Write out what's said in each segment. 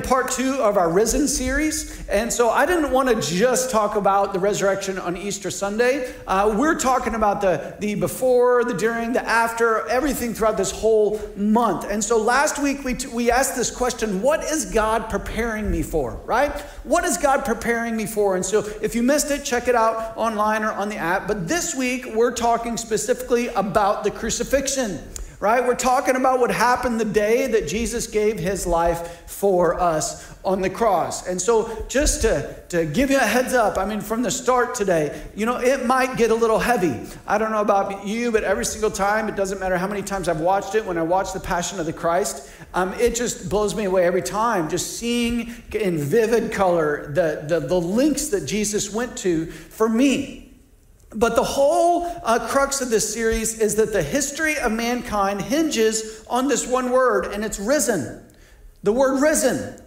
in part two of our Risen series. And so I didn't want to just talk about the resurrection on Easter Sunday. Uh, we're talking about the, the before, the during, the after, everything throughout this whole month. And so last week we, t- we asked this question what is God preparing me for, right? What is God preparing me for? And so if you missed it, check it out online or on the app. But this week we're talking specifically about the crucifixion right? We're talking about what happened the day that Jesus gave his life for us on the cross. And so, just to, to give you a heads up, I mean, from the start today, you know, it might get a little heavy. I don't know about you, but every single time, it doesn't matter how many times I've watched it, when I watch The Passion of the Christ, um, it just blows me away every time. Just seeing in vivid color the, the, the links that Jesus went to for me but the whole uh, crux of this series is that the history of mankind hinges on this one word, and it's risen. The word risen.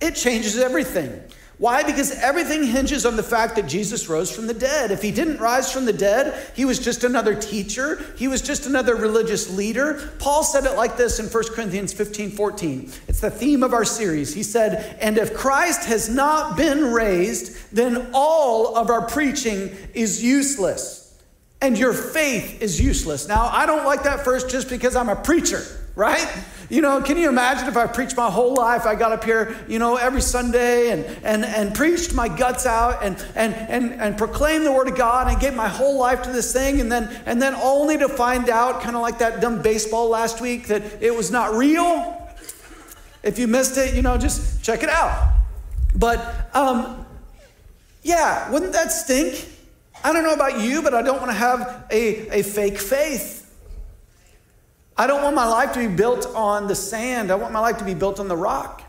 It changes everything. Why? Because everything hinges on the fact that Jesus rose from the dead. If he didn't rise from the dead, he was just another teacher, he was just another religious leader. Paul said it like this in 1 Corinthians 15 14. It's the theme of our series. He said, And if Christ has not been raised, then all of our preaching is useless, and your faith is useless. Now, I don't like that first just because I'm a preacher, right? You know, can you imagine if I preached my whole life? I got up here, you know, every Sunday and, and, and preached my guts out and, and, and, and proclaimed the Word of God and gave my whole life to this thing and then, and then only to find out, kind of like that dumb baseball last week, that it was not real. If you missed it, you know, just check it out. But um, yeah, wouldn't that stink? I don't know about you, but I don't want to have a, a fake faith. I don't want my life to be built on the sand. I want my life to be built on the rock.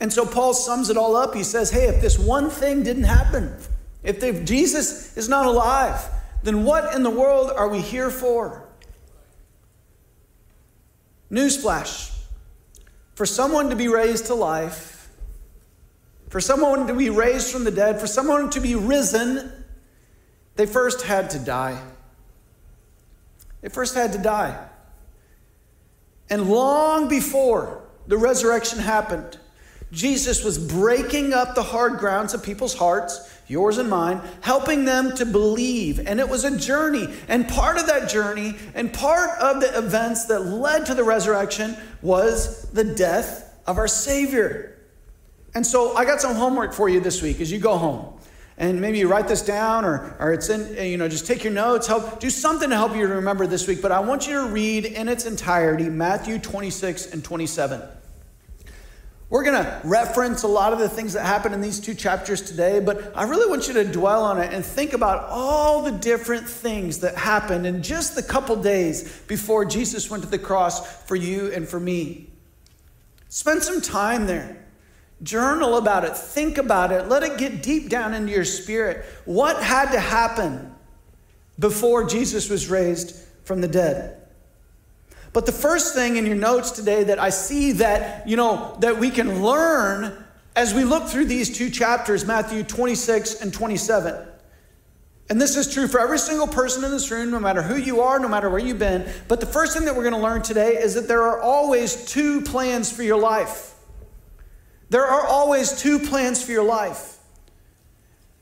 And so Paul sums it all up. He says, Hey, if this one thing didn't happen, if, Jesus is not alive, then what in the world are we here for? Newsflash for someone to be raised to life, for someone to be raised from the dead, for someone to be risen, they first had to die. They first had to die. And long before the resurrection happened, Jesus was breaking up the hard grounds of people's hearts, yours and mine, helping them to believe. And it was a journey. And part of that journey and part of the events that led to the resurrection was the death of our Savior. And so I got some homework for you this week as you go home and maybe you write this down or, or it's in uh, you know just take your notes help do something to help you remember this week. But i want you to read in its entirety matthew 26 and 27 we're going to reference a lot of the things that happen in these two chapters today but i really want you to dwell on it and think about all the different things that happened in just the couple days before jesus went to the cross for you and for me. Spend some time there Journal about it, think about it, let it get deep down into your spirit. What had to happen before Jesus was raised from the dead? But the first thing in your notes today that I see that, you know, that we can learn as we look through these two chapters, Matthew 26 and 27. And this is true for every single person in this room, no matter who you are, no matter where you've been. But the first thing that we're going to learn today is that there are always two plans for your life. There are always two plans for your life.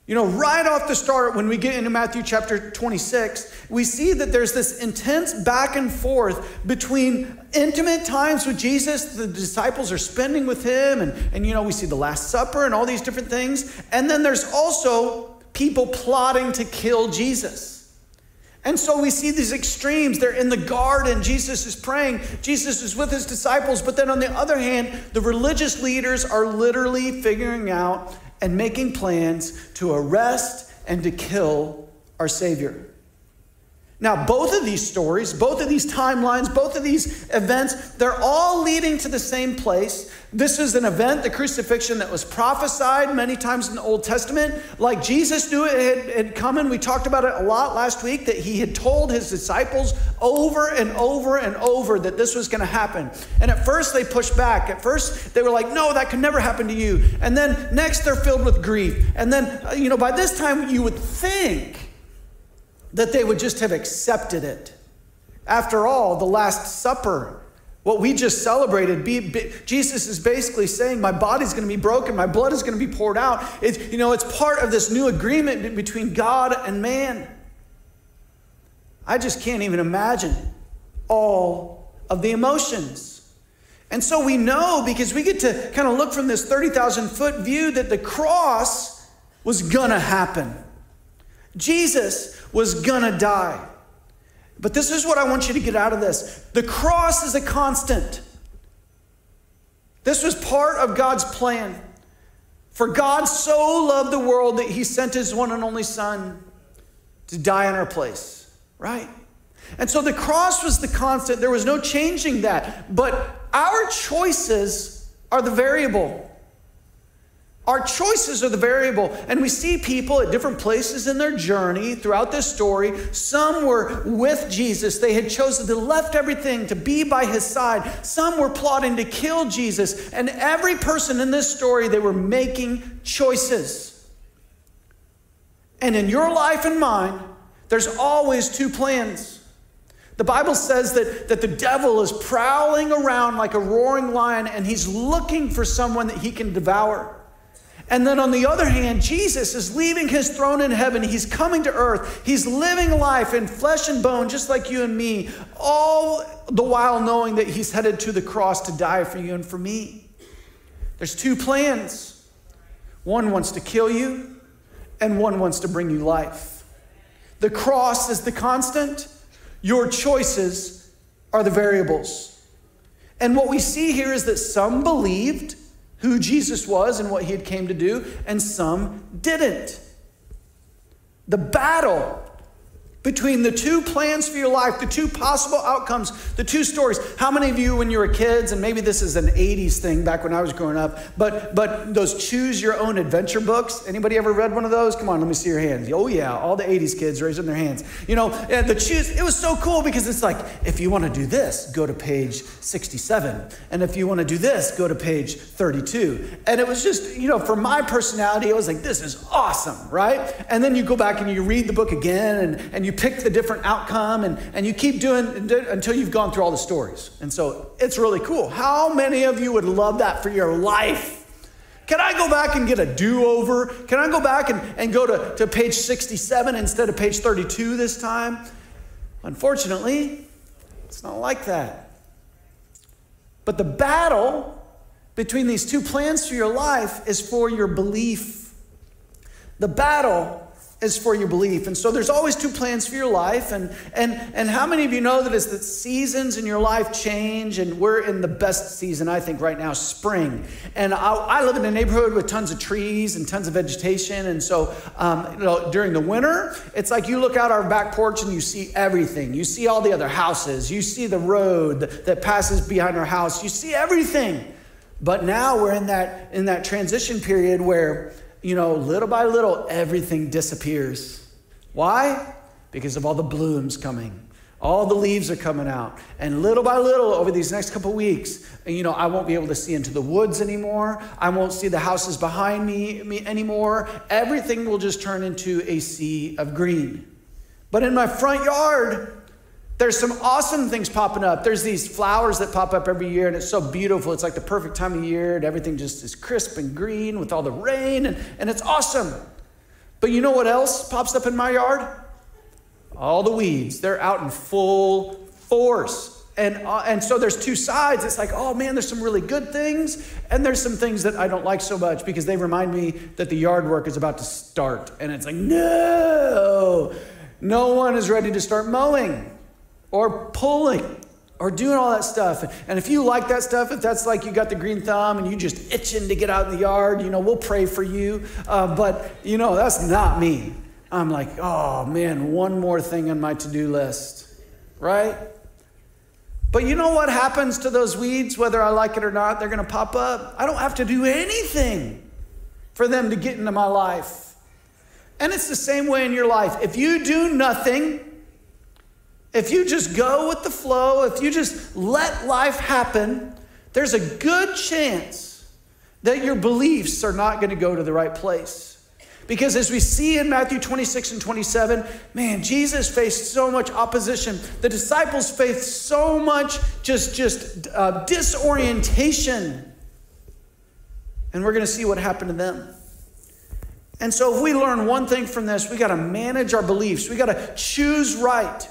You know, right off the start, when we get into Matthew chapter 26, we see that there's this intense back and forth between intimate times with Jesus, the disciples are spending with him, and, and you know, we see the Last Supper and all these different things. And then there's also people plotting to kill Jesus. And so we see these extremes. They're in the garden. Jesus is praying. Jesus is with his disciples. But then on the other hand, the religious leaders are literally figuring out and making plans to arrest and to kill our Savior. Now, both of these stories, both of these timelines, both of these events, they're all leading to the same place. This is an event, the crucifixion, that was prophesied many times in the Old Testament. Like Jesus knew it had, had and We talked about it a lot last week that he had told his disciples over and over and over that this was going to happen. And at first they pushed back. At first they were like, no, that could never happen to you. And then next they're filled with grief. And then, uh, you know, by this time you would think that they would just have accepted it. After all, the Last Supper What we just celebrated, be, be, Jesus is basically saying, My body's going to be broken, my blood is going to be poured out. It's, you know, it's part of this new agreement between God and man. I just can't even imagine all of the emotions. And so we know because we get to kind of look from this 30,000 foot view that the cross was going to happen. Jesus was to die. But this is what I want you to get out of this the cross is a constant. This was part of God's plan. For God so loved the world that he sent his one and only Son to die in our place, right? And so the cross was the constant. There was no changing that. But our choices are the variable. Our choices are the variable. And we see people at different places in their journey throughout this story. Some were with Jesus. They had chosen to left everything to be by his side. Some were plotting to kill Jesus. And every person in this story, they were making choices. And in your life and mine, there's always two plans. The Bible says that, that the devil is prowling around like a roaring lion and he's looking for someone that he can devour. And then on the other hand, Jesus is leaving his throne in heaven. He's coming to earth. He's living life in flesh and bone, just like you and me, all the while knowing that he's headed to the cross to die for you and for me. There's two plans one wants to kill you, and one wants to bring you life. The cross is the constant, your choices are the variables. And what we see here is that some believed who Jesus was and what he had came to do, and some didn't. The battle between the two plans for your life, the two possible outcomes, the two stories. How many of you, when you were kids, and maybe this is an 80s thing back when I was growing up, but but those choose your own adventure books? Anybody ever read one of those? Come on, let me see your hands. Oh yeah, all the 80s kids raising their hands. You know, and the choose, it was so cool because it's like, if you want to do this, go to page 67. And if you want to do this, go to page 32. And it was just, you know, for my personality, it was like, this is awesome, right? And then you go back and you read the book again and, and you you pick the different outcome and, and you keep doing until you've gone through all the stories. And so it's really cool. How many of you would love that for your life? Can I go back and get a do over? Can I go back and, and go to, to page 67 instead of page 32 this time? Unfortunately, it's not like that. But the battle between these two plans for your life is for your belief. The battle is for your belief. And so there's always two plans for your life. And, and, and how many of you know that as the seasons in your life change, and we're in the best season, I think, right now, spring. And I, I live in a neighborhood with tons of trees and tons of vegetation. And so, um, you know, during the winter, it's like you look out our back porch and you see everything. You see all the other houses. You see the road that passes behind our house. You see everything. But now we're in that, in that transition period where you know, little by little, everything disappears. Why? Because of all the blooms coming. All the leaves are coming out. And little by little, over these next couple weeks, you know, I won't be able to see into the woods anymore. I won't see the houses behind me, me anymore. Everything will just turn into a sea of green. But in my front yard, there's some awesome things popping up. There's these flowers that pop up every year, and it's so beautiful. It's like the perfect time of year, and everything just is crisp and green with all the rain, and, and it's awesome. But you know what else pops up in my yard? All the weeds. They're out in full force. And, uh, and so there's two sides. It's like, oh man, there's some really good things, and there's some things that I don't like so much because they remind me that the yard work is about to start. And it's like, no, no one is ready to start mowing or pulling or doing all that stuff. And if you like that stuff, if that's like you got the green thumb and you just itching to get out in the yard, you know, we'll pray for you. Uh, but, you know, that's not me. I'm like, oh man, one more thing on my to do list, right? But you know what happens to those weeds, whether I like it or not? They're going to pop up. I don't have to do anything for them to get into my life. And it's the same way in your life. If you do nothing, if you just go with the flow, if you just let life happen, there's a good chance that your beliefs are not going to go to the right place. Because as we see in Matthew 26 and 27, man, Jesus faced so much opposition. The disciples faced so much just, just uh, disorientation. And we're going to see what happened to them. And so, if we learn one thing from this, we got to manage our beliefs. We got to choose right.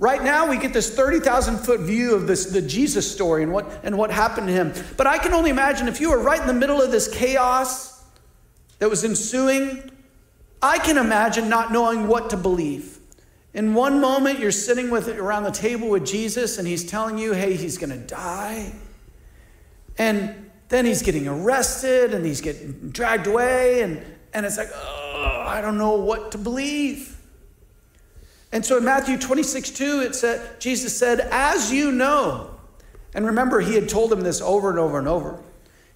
Right now, we get this 30,000 foot view of this, the Jesus story and what, and what happened to him. But I can only imagine if you were right in the middle of this chaos, that was ensuing, I can imagine not knowing what to believe. In one moment, you're sitting with around the table with Jesus, and he's telling you, hey, he's going to die. And then he's getting arrested, and he's getting dragged away, and, and it's like, oh, I don't know what to believe. And so in Matthew 26, 2, it said, Jesus said, As you know, and remember, he had told them this over and over and over.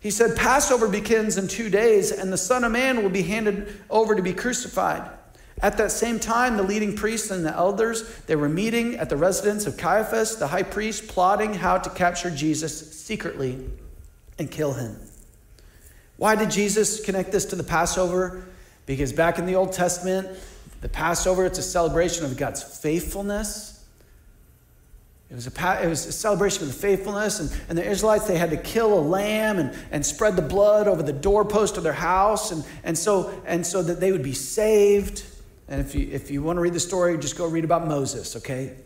He said, Passover begins in two days, and the Son of Man will be handed over to be crucified. At that same time, the leading priests and the elders, they were meeting at the residence of Caiaphas, the high priest, plotting how to capture Jesus secretly and kill him. Why did Jesus connect this to the Passover? Because back in the Old Testament, the Passover, it's a celebration of God's faithfulness it was, a, it was a celebration of the faithfulness, and, and the Israelites, they had to kill a lamb and, and spread the blood over the doorpost of their house, and, and, so, and so that they would be saved. And if you, if you want to read the story, just go read about Moses, okay?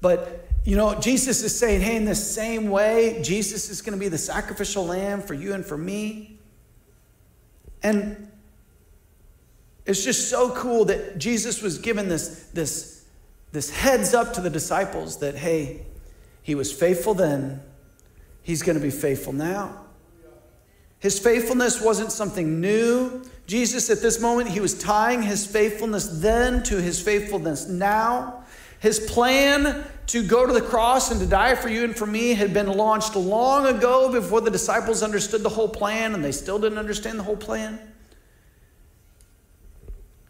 But, you know, Jesus is saying, hey, in the same way, Jesus is going to be the sacrificial lamb for you and for me. And it's just so cool that Jesus was given this, this this heads up to the disciples that, hey, he was faithful then, he's going to be faithful now. His faithfulness wasn't something new. Jesus, at this moment, he was tying his faithfulness then to his faithfulness now. His plan to go to the cross and to die for you and for me had been launched long ago before the disciples understood the whole plan, and they still didn't understand the whole plan.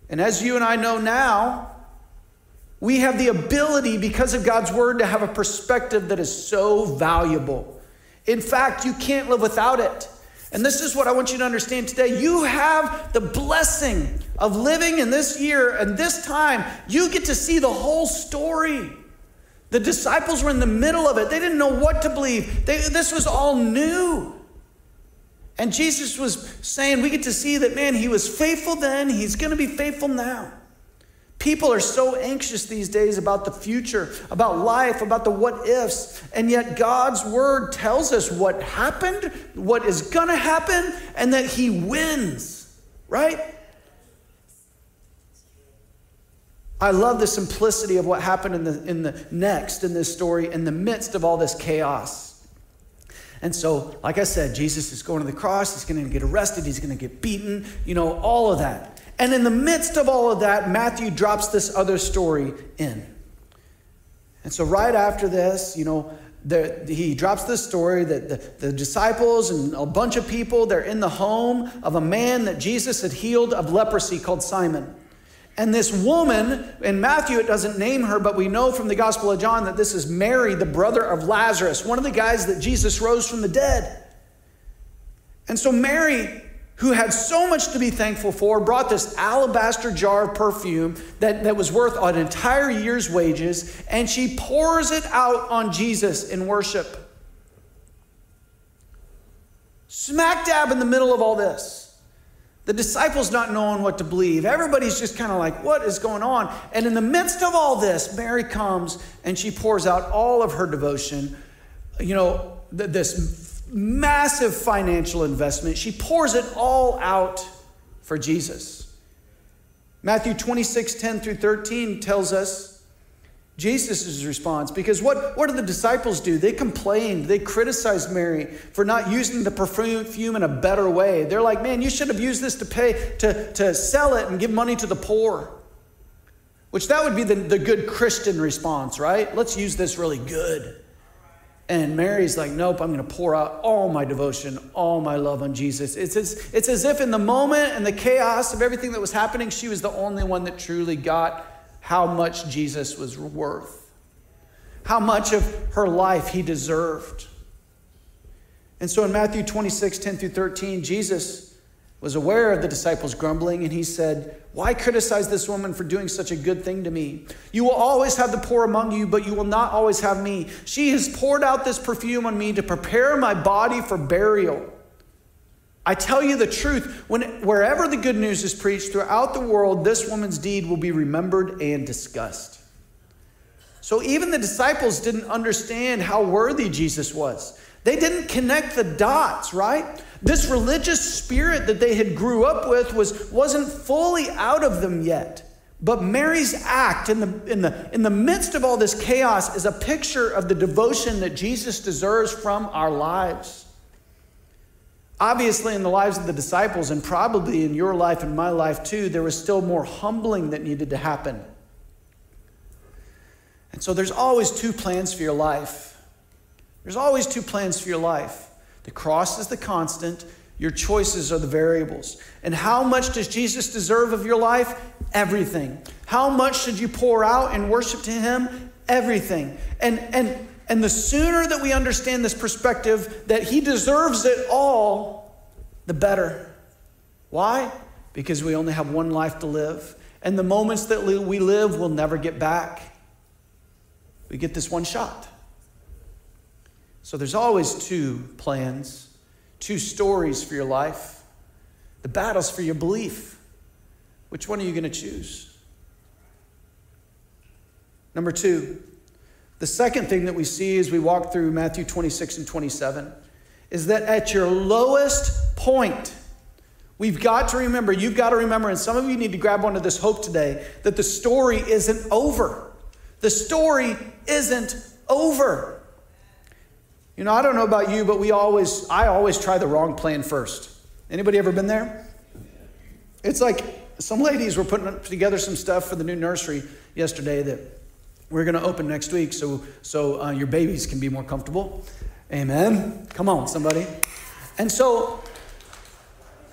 And as you and I know now, we have the ability, because of God's word, to have a perspective that is so valuable. In fact, you can't live without it. And this is what I want you to understand today. You have the blessing of living in this year and this time. You get to see the whole story. The disciples were in the middle of it, they didn't know what to believe. They, this was all new. And Jesus was saying, We get to see that, man, he was faithful then, he's going to be faithful now. People are so anxious these days about the future, about life, about the what ifs, and yet God's word tells us what happened, what is going to happen, and that He wins, right? I love the simplicity of what happened in the, in the next in this story in the midst of all this chaos. And so, like I said, Jesus is going to the cross, he's going to get arrested, he's going to get beaten, you know, all of that. And in the midst of all of that, Matthew drops this other story in. And so, right after this, you know, he drops this story that the, the disciples and a bunch of people, they're in the home of a man that Jesus had healed of leprosy called Simon. And this woman, in Matthew, it doesn't name her, but we know from the Gospel of John that this is Mary, the brother of Lazarus, one of the guys that Jesus rose from the dead. And so Mary who had so much to be thankful for, brought this alabaster jar of perfume that, that was worth an entire year's wages, and she pours it out on Jesus in worship. Smack dab in the middle of all this. The disciples not knowing what to believe. Everybody's just kind of like, what is going on? And in the midst of all this, Mary comes and she pours out all of her devotion. You know, this massive financial investment. She pours it all out for Jesus. Matthew 26, 10 through 13 tells us Jesus' response. Because what, what did the disciples do? They complained, they criticized Mary for not using the perfume in a better way. They're like, man, you should have used this to pay, to, to sell it and give money to the poor. Which that would be the, the good Christian response, right? Let's use this really good. And Mary's like, nope, I'm going to pour out all my devotion, all my love on Jesus. It's as, it's as if in the moment and the chaos of everything that was happening, she was the only one that truly got how much Jesus was worth, how much of her life he deserved. And so in Matthew 26, 10 through 13, Jesus was aware of the disciples grumbling, and he said, Why criticize this woman for doing such a good thing to me? You will always have the poor among you, but you will not always have me. She has poured out this perfume on me to prepare my body for burial. I tell you the truth, when, wherever the good news is preached throughout the world, this woman's deed will be remembered and discussed. So even the disciples didn't understand how worthy Jesus was. They didn't connect the dots, right? This religious spirit that they had grew up with was, wasn't fully out of them yet. But Mary's act in the, in, the, in the midst of all this chaos is a picture of the devotion that Jesus deserves from our lives. Obviously, in the lives of the disciples, and probably in your life and my life too, there was still more humbling that needed to happen. And so there's always two plans for your life. There's always two plans for your life. The cross is the constant, your choices are the variables. And how much does Jesus deserve of your life? Everything. How much should you pour out in worship to him? Everything. And and and the sooner that we understand this perspective that he deserves it all, the better. Why? Because we only have one life to live. And the moments that we live will never get back. We get this one shot. So there's always two plans, two stories for your life. The battle's for your belief. Which one are you going to choose? Number two, the second thing that we see as we walk through Matthew 26 and 27 is that at your lowest point, we've got to remember, you've got to remember, and some of you need to grab onto this hope today, that the story isn't over. The story isn't over. You know, I don't know about you, but we always, I always try the wrong plan first. Anybody ever been there? It's like some ladies were putting together some stuff for the new nursery yesterday that we're going to open next week so, so uh, your babies can be more comfortable. Amen. Come on, somebody. And so,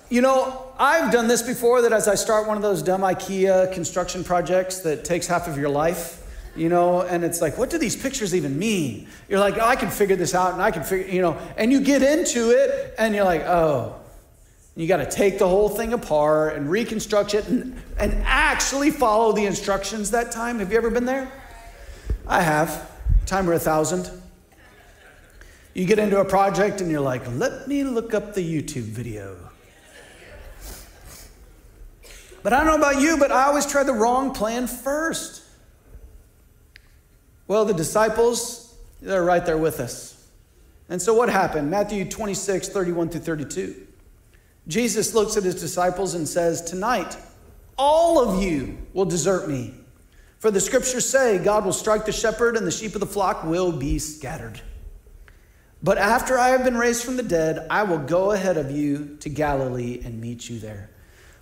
you know, I've done this before that as I start one of those dumb IKEA construction projects that takes half of your life, you know, and it's like, what do these pictures even mean? You're like, oh, I can figure this out and I can figure, you know, and you get into it and you're like, oh, you got to take the whole thing apart and reconstruct it and, and actually follow the instructions that time. Have you ever been there? I have. Timer a thousand. You get into a project and you're like, let me look up the YouTube video. But I don't know about you, but I always try the wrong plan first. Well, the disciples, they're right there with us. And so what happened? Matthew 26, 31 through 32. Jesus looks at his disciples and says, Tonight, all of you will desert me. For the scriptures say, God will strike the shepherd, and the sheep of the flock will be scattered. But after I have been raised from the dead, I will go ahead of you to Galilee and meet you there.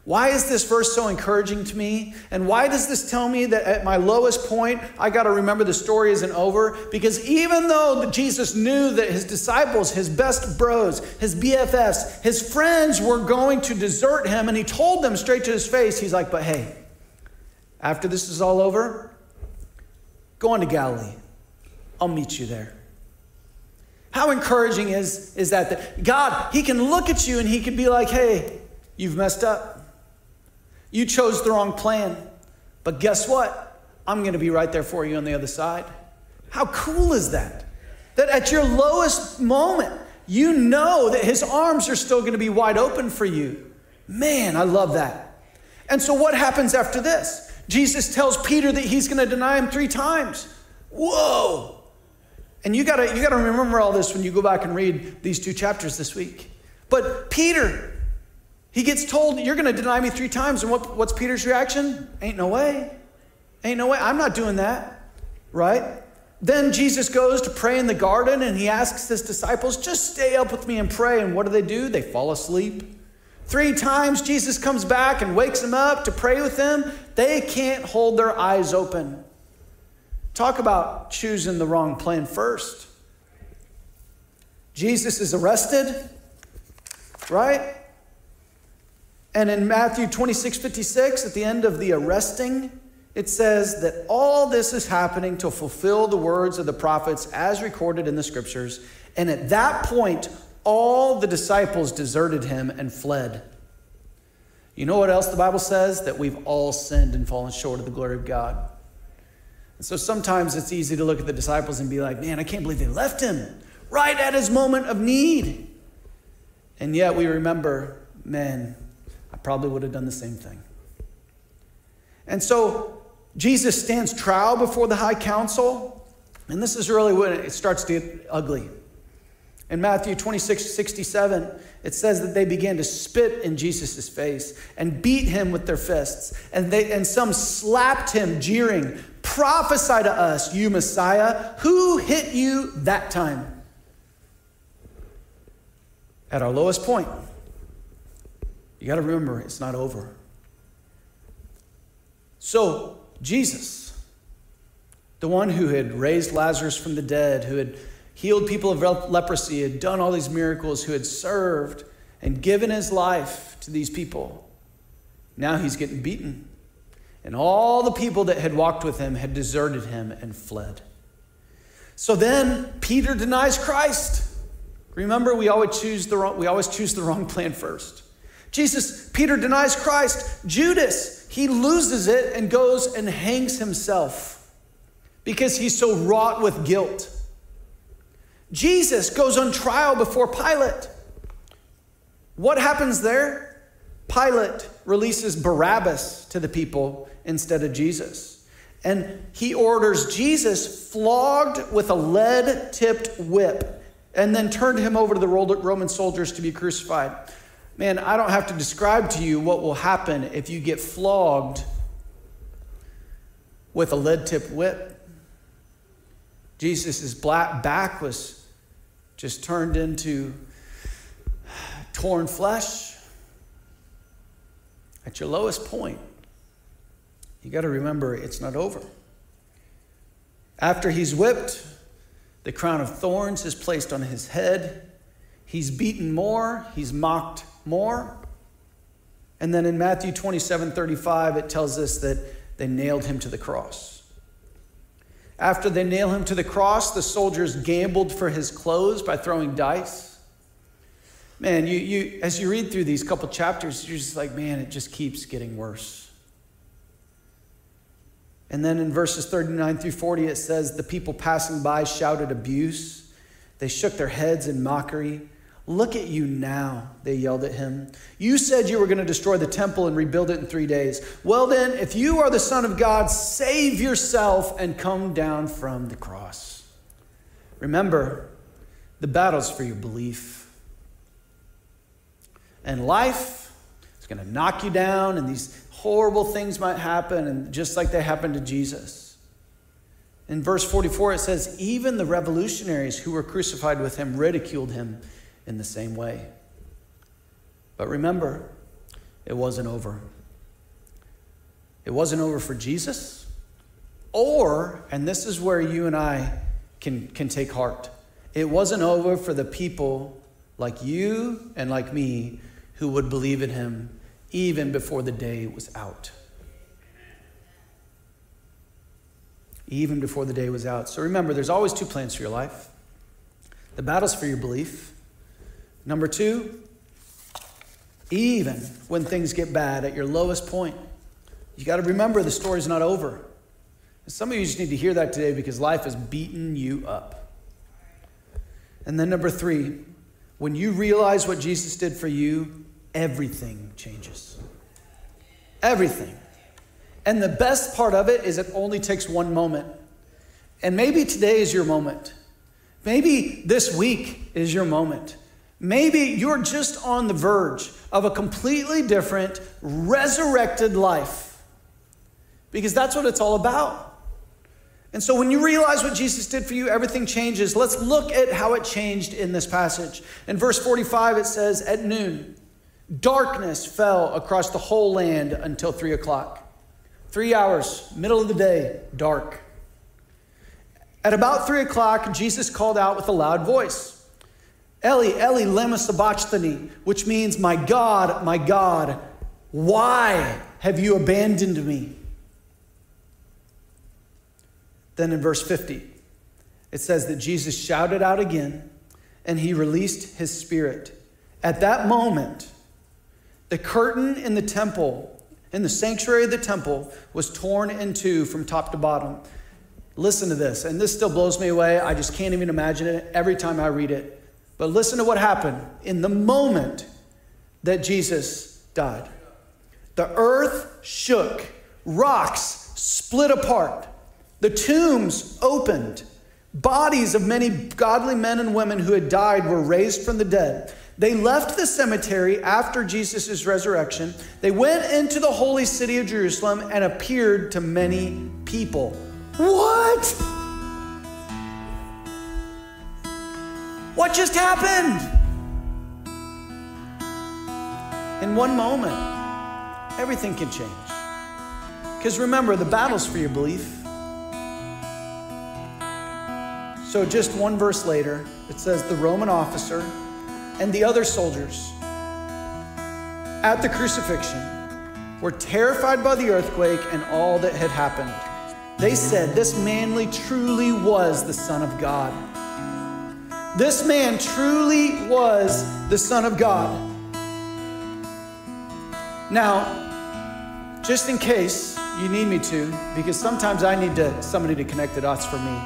Why is this verse so encouraging to me? And why does this tell me that at my lowest point, I got to remember the story isn't over? Because even though Jesus knew that his disciples, his best bros, his BFFs, his friends were going to desert him, and he told them straight to his face, he's like, But hey, after this is all over, go on to Galilee. I'll meet you there. How encouraging is, is that, that God, He can look at you and He can be like, hey, you've messed up. You chose the wrong plan. But guess what? I'm going to be right there for you on the other side. How cool is that? That at your lowest moment, you know that his arms are still going to be wide open for you. Man, I love that. And so, what happens after this? Jesus tells Peter that he's going to deny him three times. Whoa! And you gotta, you gotta remember all this when you go back and read these two chapters this week. But Peter, he gets told, You're going to deny me three times. And what, what's Peter's reaction? Ain't no way. Ain't no way. I'm not doing that. Right? Then Jesus goes to pray in the garden and he asks his disciples, Just stay up with me and pray. And what do they do? They fall asleep. Three times Jesus comes back and wakes them up to pray with them. They can't hold their eyes open. Talk about choosing the wrong plan first. Jesus is arrested, right? And in Matthew 26 56, at the end of the arresting, it says that all this is happening to fulfill the words of the prophets as recorded in the scriptures. And at that point, all the disciples deserted him and fled. You know what else the Bible says? That we've all sinned and fallen short of the glory of God. And so sometimes it's easy to look at the disciples and be like, man, I can't believe they left him right at his moment of need. And yet we remember, man, I probably would have done the same thing. And so Jesus stands trial before the high council. And this is really when it starts to get ugly. In Matthew 26, 67, it says that they began to spit in Jesus' face and beat him with their fists. And, they, and some slapped him, jeering, Prophesy to us, you Messiah. Who hit you that time? At our lowest point, you got to remember it's not over. So, Jesus, the one who had raised Lazarus from the dead, who had healed people of leprosy, had done all these miracles, who had served and given his life to these people. Now he's getting beaten. And all the people that had walked with him had deserted him and fled. So then Peter denies Christ. Remember, we always choose the wrong, we always choose the wrong plan first. Jesus, Peter denies Christ. Judas, he loses it and goes and hangs himself because he's so wrought with guilt. Jesus goes on trial before Pilate. What happens there? Pilate releases Barabbas to the people instead of Jesus. And he orders Jesus flogged with a lead tipped whip and then turned him over to the Roman soldiers to be crucified. Man, I don't have to describe to you what will happen if you get flogged with a lead tipped whip. Jesus' black back was just turned into torn flesh. At your lowest point, you got to remember it's not over. After he's whipped, the crown of thorns is placed on his head. He's beaten more, he's mocked more. And then in Matthew 27 35, it tells us that they nailed him to the cross. After they nail him to the cross, the soldiers gambled for his clothes by throwing dice. Man, you, you, as you read through these couple chapters, you're just like, man, it just keeps getting worse. And then in verses 39 through 40, it says, The people passing by shouted abuse. They shook their heads in mockery. Look at you now, they yelled at him. You said you were going to destroy the temple and rebuild it in three days. Well, then, if you are the Son of God, save yourself and come down from the cross. Remember, the battle's for your belief. And life is going to knock you down, and these horrible things might happen, and just like they happened to Jesus. In verse 44, it says, Even the revolutionaries who were crucified with him ridiculed him in the same way. But remember, it wasn't over. It wasn't over for Jesus, or, and this is where you and I can, can take heart, it wasn't over for the people like you and like me who would believe in him even before the day was out. Even before the day was out. So remember, there's always two plans for your life the battle's for your belief, Number two, even when things get bad at your lowest point, you got to remember the story's not over. some of you just need to hear that today because life has beaten you up. And then number three, when you realize what Jesus did for you, everything changes. Everything. And the best part of it is it only takes one moment. And maybe today is your moment. Maybe this week is your moment. Maybe you're just on the verge of a completely different, resurrected life. Because that's what it's all about. And so when you realize what Jesus did for you, everything changes. Let's look at how it changed in this passage. In verse 45, it says, At noon, darkness fell across the whole land until three o'clock. Three hours, middle of the day, dark. At about three o'clock, Jesus called out with a loud voice. Eli, Eli, lema sabachthani, which means, My God, my God, why have you abandoned me? Then in verse 50, it says that Jesus shouted out again and he released his spirit. At that moment, The curtain in the temple, in the sanctuary of the temple, was torn in two from top to bottom. Listen to this, and this still blows me away. I just can't even imagine it every time I read it. But listen to what happened in the moment that Jesus died. The earth shook, rocks split apart, the tombs opened, bodies of many godly men and women who had died were raised from the dead. They left the cemetery after Jesus' resurrection. They went into the holy city of Jerusalem and appeared to many people. What? What just happened? In one moment, everything can change. Because remember, the battle's for your belief. So, just one verse later, it says the Roman officer and the other soldiers at the crucifixion were terrified by the earthquake and all that had happened. They said, This manly truly was the Son of God. This man truly was the Son of God. Now, just in case you need me to, because sometimes I need to, somebody to connect the dots for me.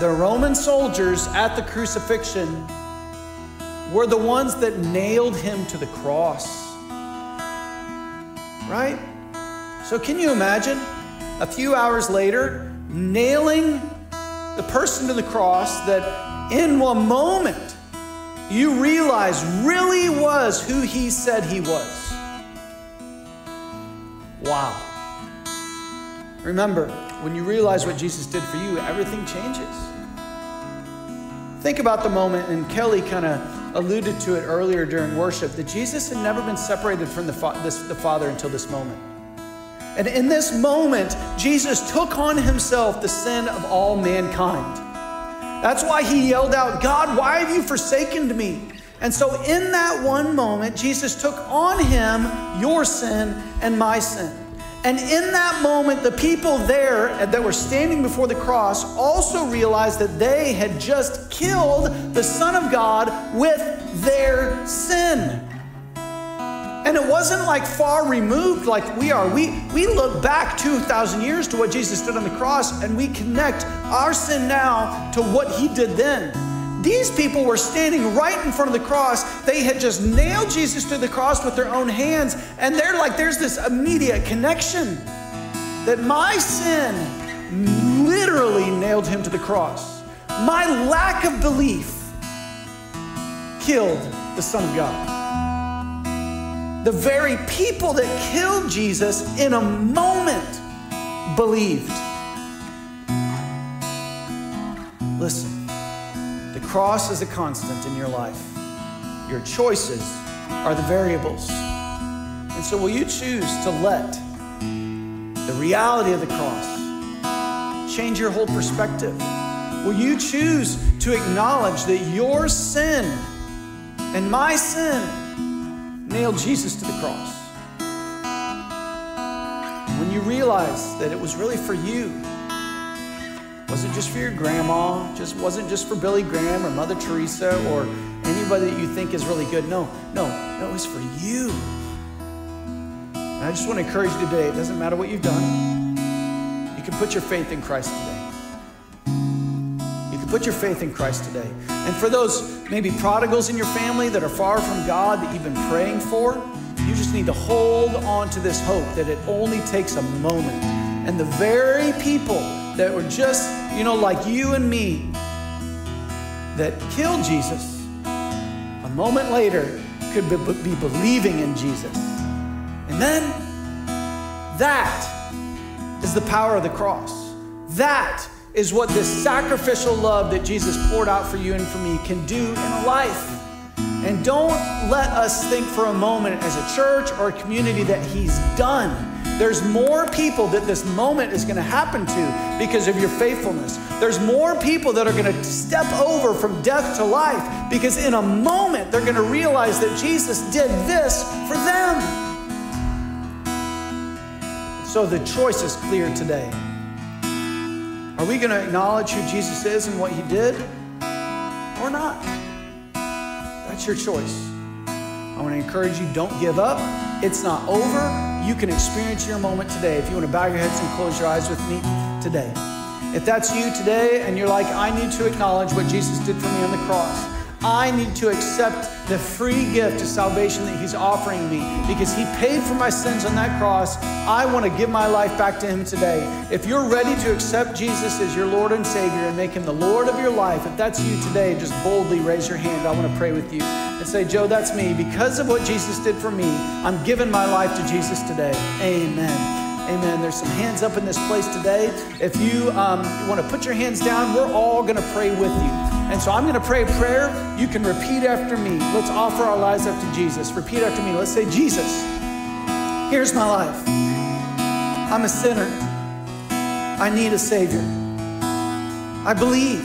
The Roman soldiers at the crucifixion were the ones that nailed him to the cross. Right? So, can you imagine a few hours later nailing the person to the cross that in a moment you realize really was who he said he was? Wow. Remember, when you realize what Jesus did for you, everything changes. Think about the moment, and Kelly kind of alluded to it earlier during worship that Jesus had never been separated from the, fa- this, the Father until this moment. And in this moment, Jesus took on himself the sin of all mankind. That's why he yelled out, God, why have you forsaken me? And so, in that one moment, Jesus took on him your sin and my sin. And in that moment, the people there that were standing before the cross also realized that they had just killed the Son of God with their sin. And it wasn't like far removed like we are. We, we look back 2,000 years to what Jesus did on the cross and we connect our sin now to what he did then. These people were standing right in front of the cross. They had just nailed Jesus to the cross with their own hands. And they're like, there's this immediate connection that my sin literally nailed him to the cross. My lack of belief killed the Son of God. The very people that killed Jesus in a moment believed. Listen the cross is a constant in your life. Your choices are the variables. And so, will you choose to let the reality of the cross change your whole perspective? Will you choose to acknowledge that your sin and my sin nailed Jesus to the cross? When you realize that it was really for you wasn't just for your grandma, just wasn't just for Billy Graham or Mother Teresa or anybody that you think is really good. No, no, no, it was for you. And I just want to encourage you today, it doesn't matter what you've done, you can put your faith in Christ today. You can put your faith in Christ today. And for those maybe prodigals in your family that are far from God that you've been praying for, you just need to hold on to this hope that it only takes a moment. And the very people that were just, you know, like you and me that killed Jesus, a moment later could be, be believing in Jesus. And then that is the power of the cross. That is what this sacrificial love that Jesus poured out for you and for me can do in a life. And don't let us think for a moment as a church or a community that He's done there's more people that this moment is going to happen to because of your faithfulness. There's more people that are going to step over from death to life because in a moment they're going to realize that Jesus did this for them. So the choice is clear today. Are we going to acknowledge who Jesus is and what he did or not? That's your choice. I want to encourage you don't give up. It's not over. You can experience your moment today. If you want to bow your heads and close your eyes with me today. If that's you today and you're like, I need to acknowledge what Jesus did for me on the cross, I need to accept the free gift of salvation that He's offering me because He paid for my sins on that cross. I want to give my life back to Him today. If you're ready to accept Jesus as your Lord and Savior and make Him the Lord of your life, if that's you today, just boldly raise your hand. I want to pray with you and say, Joe, that's me. Because of what Jesus did for me, I'm giving my life to Jesus today. Amen. Amen. There's some hands up in this place today. If you um, want to put your hands down, we're all going to pray with you. And so I'm going to pray a prayer. You can repeat after me. Let's offer our lives up to Jesus. Repeat after me. Let's say, Jesus, here's my life. I'm a sinner. I need a Savior. I believe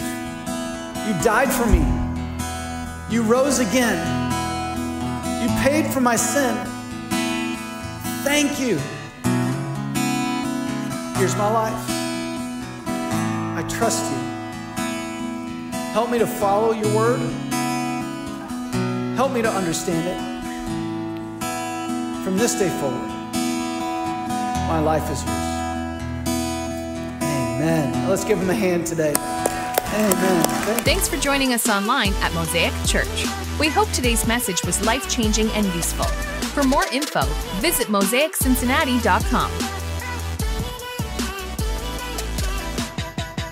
you died for me. You rose again. You paid for my sin. Thank you. Here's my life. I trust you. Help me to follow your word. Help me to understand it. From this day forward, my life is yours. Amen. Let's give him a hand today. Amen. Thanks for joining us online at Mosaic Church. We hope today's message was life changing and useful. For more info, visit mosaiccincinnati.com